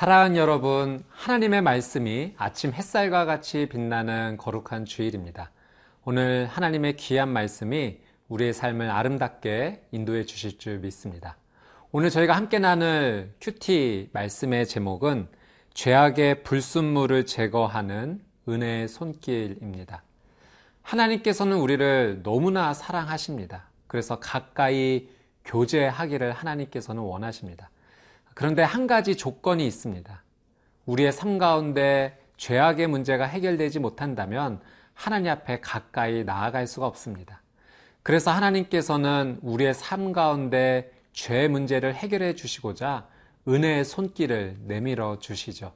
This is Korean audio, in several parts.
사랑하는 여러분, 하나님의 말씀이 아침 햇살과 같이 빛나는 거룩한 주일입니다. 오늘 하나님의 귀한 말씀이 우리의 삶을 아름답게 인도해 주실 줄 믿습니다. 오늘 저희가 함께 나눌 큐티 말씀의 제목은 죄악의 불순물을 제거하는 은혜의 손길입니다. 하나님께서는 우리를 너무나 사랑하십니다. 그래서 가까이 교제하기를 하나님께서는 원하십니다. 그런데 한 가지 조건이 있습니다. 우리의 삶 가운데 죄악의 문제가 해결되지 못한다면 하나님 앞에 가까이 나아갈 수가 없습니다. 그래서 하나님께서는 우리의 삶 가운데 죄 문제를 해결해 주시고자 은혜의 손길을 내밀어 주시죠.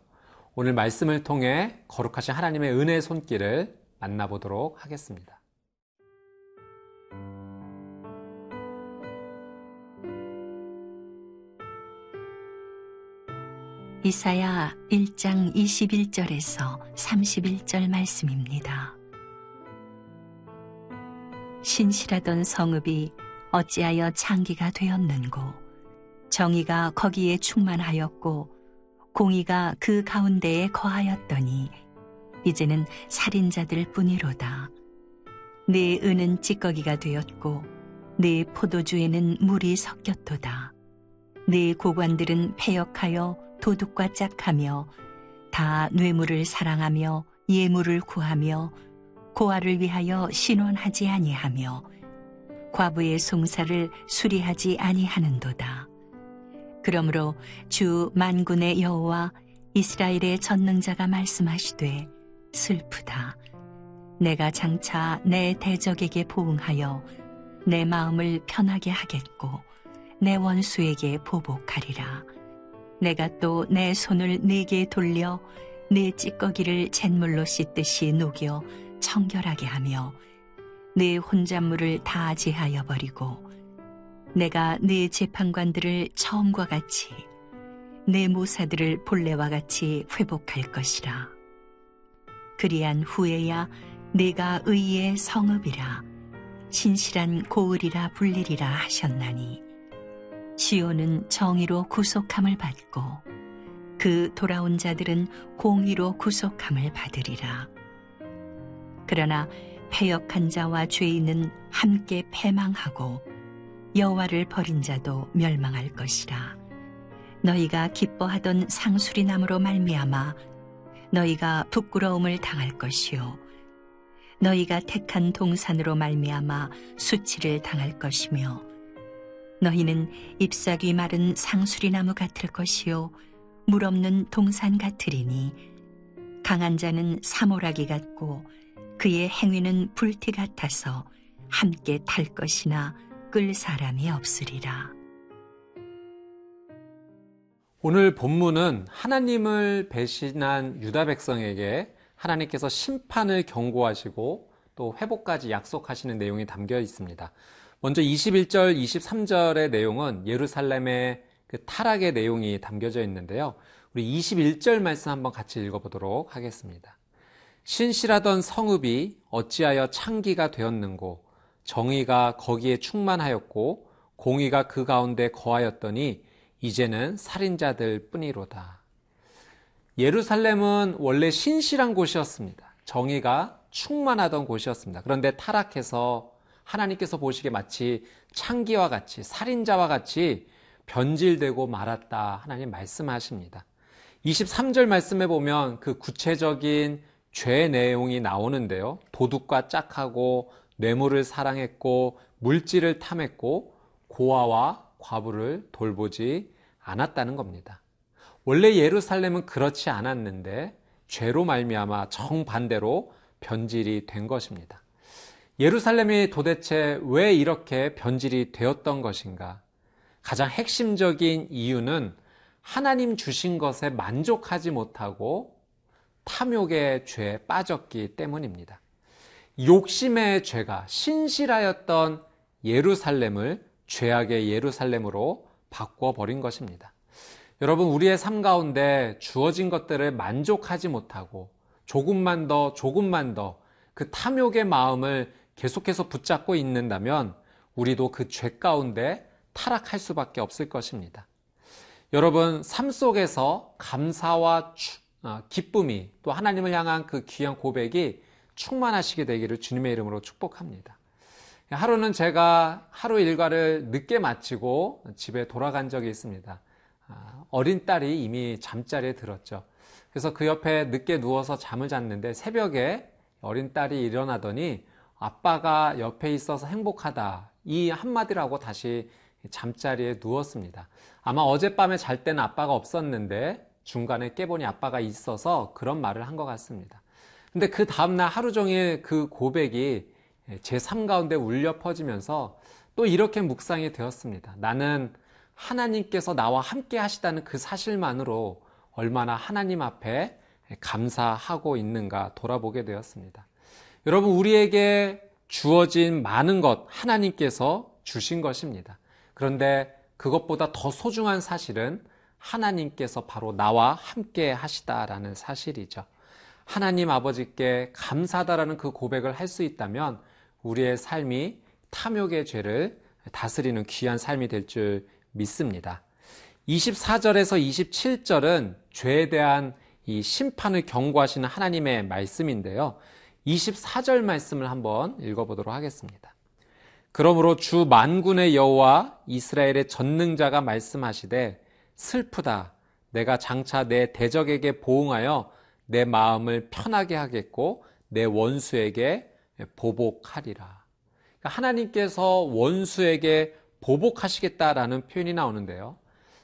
오늘 말씀을 통해 거룩하신 하나님의 은혜의 손길을 만나보도록 하겠습니다. 이사야 1장 21절에서 31절 말씀입니다. 신실하던 성읍이 어찌하여 창기가 되었는고 정의가 거기에 충만하였고 공의가 그 가운데에 거하였더니 이제는 살인자들 뿐이로다. 네 은은 찌꺼기가 되었고 네 포도주에는 물이 섞였도다. 네 고관들은 폐역하여 도둑과 짝하며 다 뇌물을 사랑하며 예물을 구하며 고아를 위하여 신원하지 아니하며 과부의 송사를 수리하지 아니하는도다. 그러므로 주 만군의 여호와 이스라엘의 전능자가 말씀하시되 슬프다. 내가 장차 내 대적에게 보응하여 내 마음을 편하게 하겠고 내 원수에게 보복하리라. 내가 또 내 손을 네게 돌려 네 찌꺼기를 잿물로 씻듯이 녹여 청결하게 하며 네 혼잣물을 다 제하여 버리고 내가 네 재판관들을 처음과 같이 내 모사들을 본래와 같이 회복할 것이라. 그리한 후에야 내가 의의 성읍이라 신실한 고을이라 불리리라 하셨나니 시온은 정의로 구속함을 받고 그 돌아온 자들은 공의로 구속함을 받으리라. 그러나 패역한 자와 죄인은 함께 패망하고 여호와를 버린 자도 멸망할 것이라. 너희가 기뻐하던 상수리 나무로 말미암아 너희가 부끄러움을 당할 것이요 너희가 택한 동산으로 말미암아 수치를 당할 것이며 너희는 잎사귀 마른 상수리 나무 같을 것이요 물 없는 동산 같으리니 강한 자는 사모라기 같고 그의 행위는 불티 같아서 함께 탈 것이나 끌 사람이 없으리라. 오늘 본문은 하나님을 배신한 유다 백성에게 하나님께서 심판을 경고하시고 또 회복까지 약속하시는 내용이 담겨 있습니다. 먼저 21절, 23절의 내용은 예루살렘의 그 타락의 내용이 담겨져 있는데요. 우리 21절 말씀 한번 같이 읽어보도록 하겠습니다. 신실하던 성읍이 어찌하여 창기가 되었는고 정의가 거기에 충만하였고 공의가 그 가운데 거하였더니 이제는 살인자들 뿐이로다. 예루살렘은 원래 신실한 곳이었습니다. 정의가 충만하던 곳이었습니다. 그런데 타락해서 하나님께서 보시기에 마치 창기와 같이 살인자와 같이 변질되고 말았다. 하나님 말씀하십니다. 23절 말씀에 보면 그 구체적인 죄 내용이 나오는데요. 도둑과 짝하고 뇌물을 사랑했고 물질을 탐했고 고아와 과부를 돌보지 않았다는 겁니다. 원래 예루살렘은 그렇지 않았는데 죄로 말미암아 정반대로 변질이 된 것입니다. 예루살렘이 도대체 왜 이렇게 변질이 되었던 것인가? 가장 핵심적인 이유는 하나님 주신 것에 만족하지 못하고 탐욕의 죄에 빠졌기 때문입니다. 욕심의 죄가 신실하였던 예루살렘을 죄악의 예루살렘으로 바꿔버린 것입니다. 여러분, 우리의 삶 가운데 주어진 것들을 만족하지 못하고 조금만 더, 조금만 더 그 탐욕의 마음을 계속해서 붙잡고 있는다면 우리도 그 죄 가운데 타락할 수밖에 없을 것입니다. 여러분, 삶 속에서 감사와 어, 기쁨이 또 하나님을 향한 그 귀한 고백이 충만하시게 되기를 주님의 이름으로 축복합니다. 하루는 제가 하루 일과를 늦게 마치고 집에 돌아간 적이 있습니다. 아, 어린 딸이 이미 잠자리에 들었죠. 그래서 그 옆에 늦게 누워서 잠을 잤는데 새벽에 어린 딸이 일어나더니 아빠가 옆에 있어서 행복하다. 이 한마디라고 다시 잠자리에 누웠습니다. 아마 어젯밤에 잘 때는 아빠가 없었는데 중간에 깨보니 아빠가 있어서 그런 말을 한 것 같습니다. 근데 그 다음날 하루 종일 그 고백이 제 삶 가운데 울려 퍼지면서 또 이렇게 묵상이 되었습니다. 나는 하나님께서 나와 함께 하시다는 그 사실만으로 얼마나 하나님 앞에 감사하고 있는가 돌아보게 되었습니다. 여러분, 우리에게 주어진 많은 것 하나님께서 주신 것입니다. 그런데 그것보다 더 소중한 사실은 하나님께서 바로 나와 함께 하시다라는 사실이죠. 하나님 아버지께 감사하다라는 그 고백을 할 수 있다면 우리의 삶이 탐욕의 죄를 다스리는 귀한 삶이 될 줄 믿습니다. 24절에서 27절은 죄에 대한 이 심판을 경고하시는 하나님의 말씀인데요. 24절 말씀을 한번 읽어보도록 하겠습니다. 그러므로 주 만군의 여호와 이스라엘의 전능자가 말씀하시되 슬프다. 내가 장차 내 대적에게 보응하여 내 마음을 편하게 하겠고 내 원수에게 보복하리라. 그러니까 하나님께서 원수에게 보복하시겠다라는 표현이 나오는데요.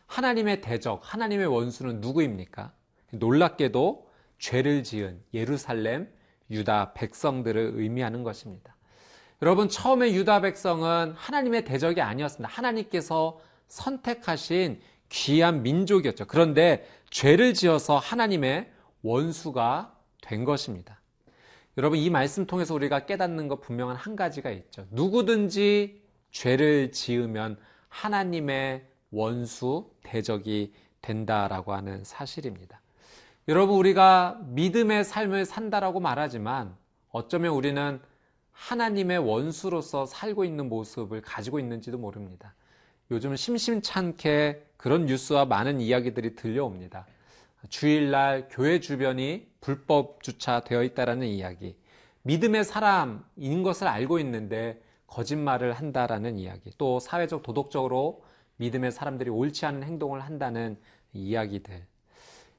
하나님의 대적, 하나님의 원수는 누구입니까? 놀랍게도 죄를 지은 예루살렘, 유다 백성들을 의미하는 것입니다. 여러분, 처음에 유다 백성은 하나님의 대적이 아니었습니다. 하나님께서 선택하신 귀한 민족이었죠. 그런데 죄를 지어서 하나님의 원수가 된 것입니다. 여러분, 이 말씀 통해서 우리가 깨닫는 것 분명한 한 가지가 있죠. 누구든지 죄를 지으면 하나님의 원수, 대적이 된다라고 하는 사실입니다. 여러분, 우리가 믿음의 삶을 산다라고 말하지만 어쩌면 우리는 하나님의 원수로서 살고 있는 모습을 가지고 있는지도 모릅니다. 요즘 심심찮게 그런 뉴스와 많은 이야기들이 들려옵니다. 주일날 교회 주변이 불법 주차되어 있다라는 이야기. 믿음의 사람인 것을 알고 있는데 거짓말을 한다라는 이야기. 또 사회적 도덕적으로 믿음의 사람들이 옳지 않은 행동을 한다는 이야기들.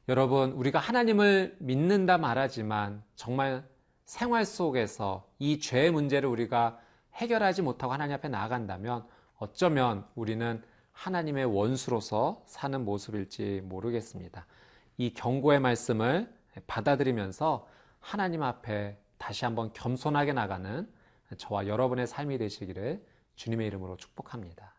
여러분, 우리가 하나님을 믿는다 말하지만 정말 생활 속에서 이 죄의 문제를 우리가 해결하지 못하고 하나님 앞에 나아간다면 어쩌면 우리는 하나님의 원수로서 사는 모습일지 모르겠습니다. 이 경고의 말씀을 받아들이면서 하나님 앞에 다시 한번 겸손하게 나가는 저와 여러분의 삶이 되시기를 주님의 이름으로 축복합니다.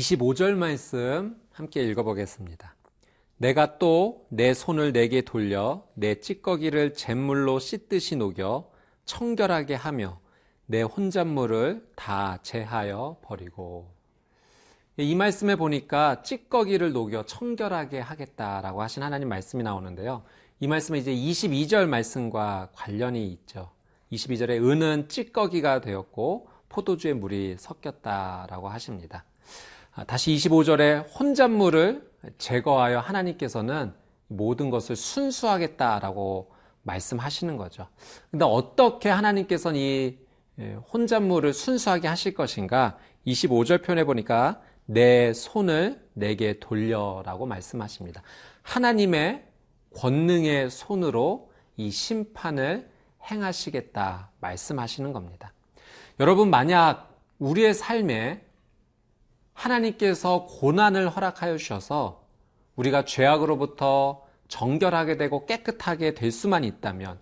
25절 말씀 함께 읽어보겠습니다. 내가 또 내 손을 내게 돌려 내 찌꺼기를 잿물로 씻듯이 녹여 청결하게 하며 내 혼잣물을 다 제하여 버리고 이 말씀에 보니까 찌꺼기를 녹여 청결하게 하겠다라고 하신 하나님 말씀이 나오는데요. 이 말씀은 이제 22절 말씀과 관련이 있죠. 22절에 은은 찌꺼기가 되었고 포도주의 물이 섞였다라고 하십니다. 아, 다시 25절에 혼잣물을 제거하여 하나님께서는 모든 것을 순수하겠다라고 말씀하시는 거죠. 근데 어떻게 하나님께서는 이 예, 혼잣물을 순수하게 하실 것인가? 25절 표현해 보니까 내 손을 내게 돌려라고 말씀하십니다. 하나님의 권능의 손으로 이 심판을 행하시겠다 말씀하시는 겁니다. 여러분, 만약 우리의 삶에 하나님께서 고난을 허락하여 주셔서 우리가 죄악으로부터 정결하게 되고 깨끗하게 될 수만 있다면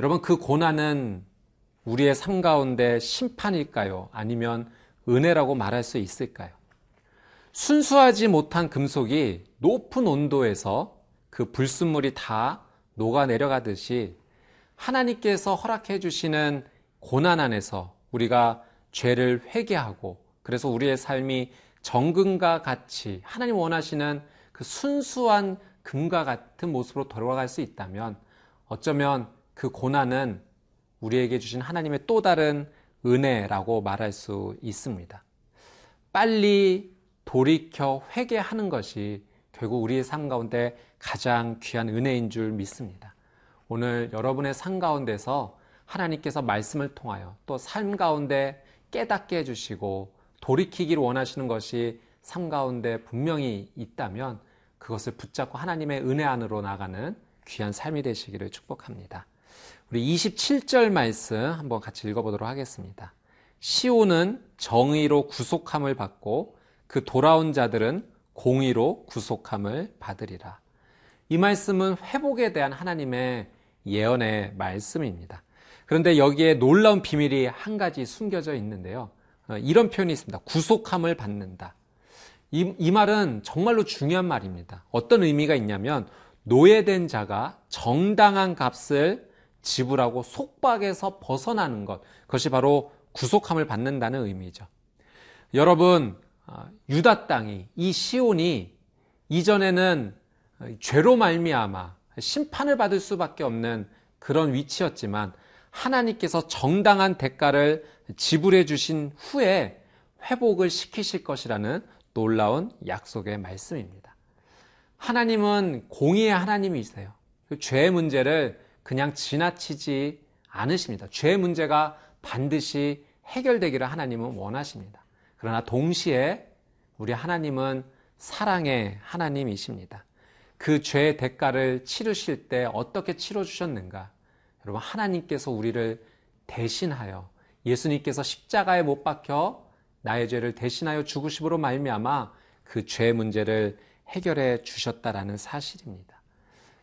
여러분 그 고난은 우리의 삶 가운데 심판일까요? 아니면 은혜라고 말할 수 있을까요? 순수하지 못한 금속이 높은 온도에서 그 불순물이 다 녹아 내려가듯이 하나님께서 허락해 주시는 고난 안에서 우리가 죄를 회개하고 그래서 우리의 삶이 정금과 같이 하나님 원하시는 그그 순수한 금과 같은 모습으로 돌아갈 수 있다면 어쩌면 그 고난은 우리에게 주신 하나님의 또 다른 은혜라고 말할 수 있습니다. 빨리 돌이켜 회개하는 것이 결국 우리의 삶 가운데 가장 귀한 은혜인 줄 믿습니다. 오늘 여러분의 삶 가운데서 하나님께서 말씀을 통하여 또 삶 가운데 깨닫게 해주시고 돌이키기를 원하시는 것이 삶 가운데 분명히 있다면 그것을 붙잡고 하나님의 은혜 안으로 나가는 귀한 삶이 되시기를 축복합니다. 우리 27절 말씀 한번 같이 읽어보도록 하겠습니다. 시온은 정의로 구속함을 받고 그 돌아온 자들은 공의로 구속함을 받으리라. 이 말씀은 회복에 대한 하나님의 예언의 말씀입니다. 그런데 여기에 놀라운 비밀이 한 가지 숨겨져 있는데요. 어, 이런 표현이 있습니다. 구속함을 받는다. 이, 이 말은 정말로 중요한 말입니다. 어떤 의미가 있냐면 노예된 자가 정당한 값을 지불하고 속박에서 벗어나는 것. 그것이 바로 구속함을 받는다는 의미죠. 여러분, 어, 유다 땅이 이 시온이 이전에는 죄로 말미암아 심판을 받을 수밖에 없는 그런 위치였지만 하나님께서 정당한 대가를 지불해 주신 후에 회복을 시키실 것이라는 놀라운 약속의 말씀입니다. 하나님은 공의의 하나님이세요. 그 죄의 문제를 그냥 지나치지 않으십니다. 죄의 문제가 반드시 해결되기를 하나님은 원하십니다. 그러나 동시에 우리 하나님은 사랑의 하나님이십니다. 그 죄의 대가를 치르실 때 어떻게 치러주셨는가? 여러분, 하나님께서 우리를 대신하여 예수님께서 십자가에 못 박혀 나의 죄를 대신하여 죽으심으로 말미암아 그 죄 문제를 해결해 주셨다라는 사실입니다.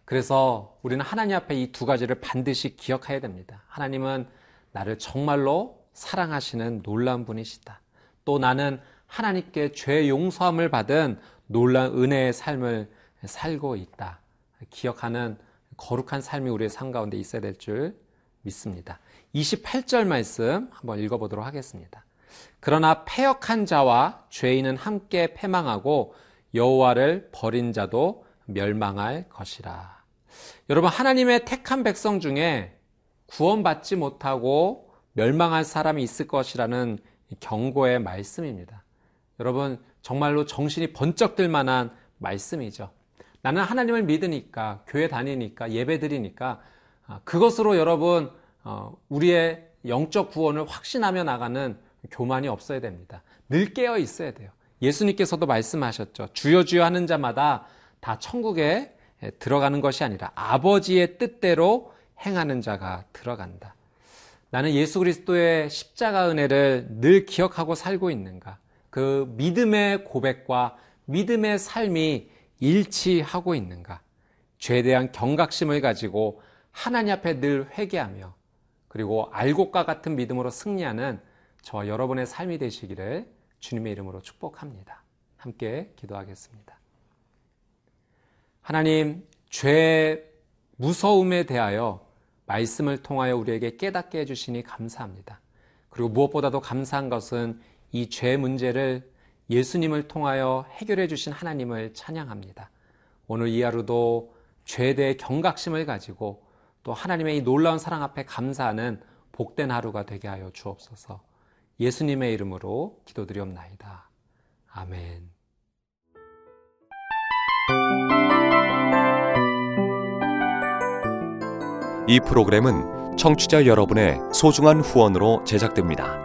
그래서 우리는 하나님 앞에 이 두 가지를 반드시 기억해야 됩니다. 하나님은 나를 정말로 사랑하시는 놀라운 분이시다. 또 나는 하나님께 죄 용서함을 받은 놀라운 은혜의 삶을 살고 있다. 기억하는 거룩한 삶이 우리의 삶 가운데 있어야 될 줄 믿습니다. 28절 말씀 한번 읽어보도록 하겠습니다. 그러나 패역한 자와 죄인은 함께 패망하고 여호와를 버린 자도 멸망할 것이라. 여러분 하나님의 택한 백성 중에 구원받지 못하고 멸망할 사람이 있을 것이라는 경고의 말씀입니다. 여러분 정말로 정신이 번쩍 들 만한 말씀이죠. 나는 하나님을 믿으니까, 교회 다니니까, 예배 드리니까, 아, 그것으로 여러분, 어, 우리의 영적 구원을 확신하며 나가는 교만이 없어야 됩니다. 늘 깨어 있어야 돼요. 예수님께서도 말씀하셨죠. 주여 주여 하는 자마다 다 천국에 들어가는 것이 아니라 아버지의 뜻대로 행하는 자가 들어간다. 나는 예수 그리스도의 십자가 은혜를 늘 기억하고 살고 있는가? 그 믿음의 고백과 믿음의 삶이 일치하고 있는가? 죄에 대한 경각심을 가지고 하나님 앞에 늘 회개하며 그리고 알곡과 같은 믿음으로 승리하는 저와 여러분의 삶이 되시기를 주님의 이름으로 축복합니다. 함께 기도하겠습니다. 하나님, 죄의 무서움에 대하여 말씀을 통하여 우리에게 깨닫게 해주시니 감사합니다. 그리고 무엇보다도 감사한 것은 이 죄 문제를 예수님을 통하여 해결해 주신 하나님을 찬양합니다. 오늘 이 하루도 죄에 대해 경각심을 가지고 또 하나님의 이 놀라운 사랑 앞에 감사하는 복된 하루가 되게 하여 주옵소서. 예수님의 이름으로 기도드리옵나이다. 아멘. 이 프로그램은 청취자 여러분의 소중한 후원으로 제작됩니다.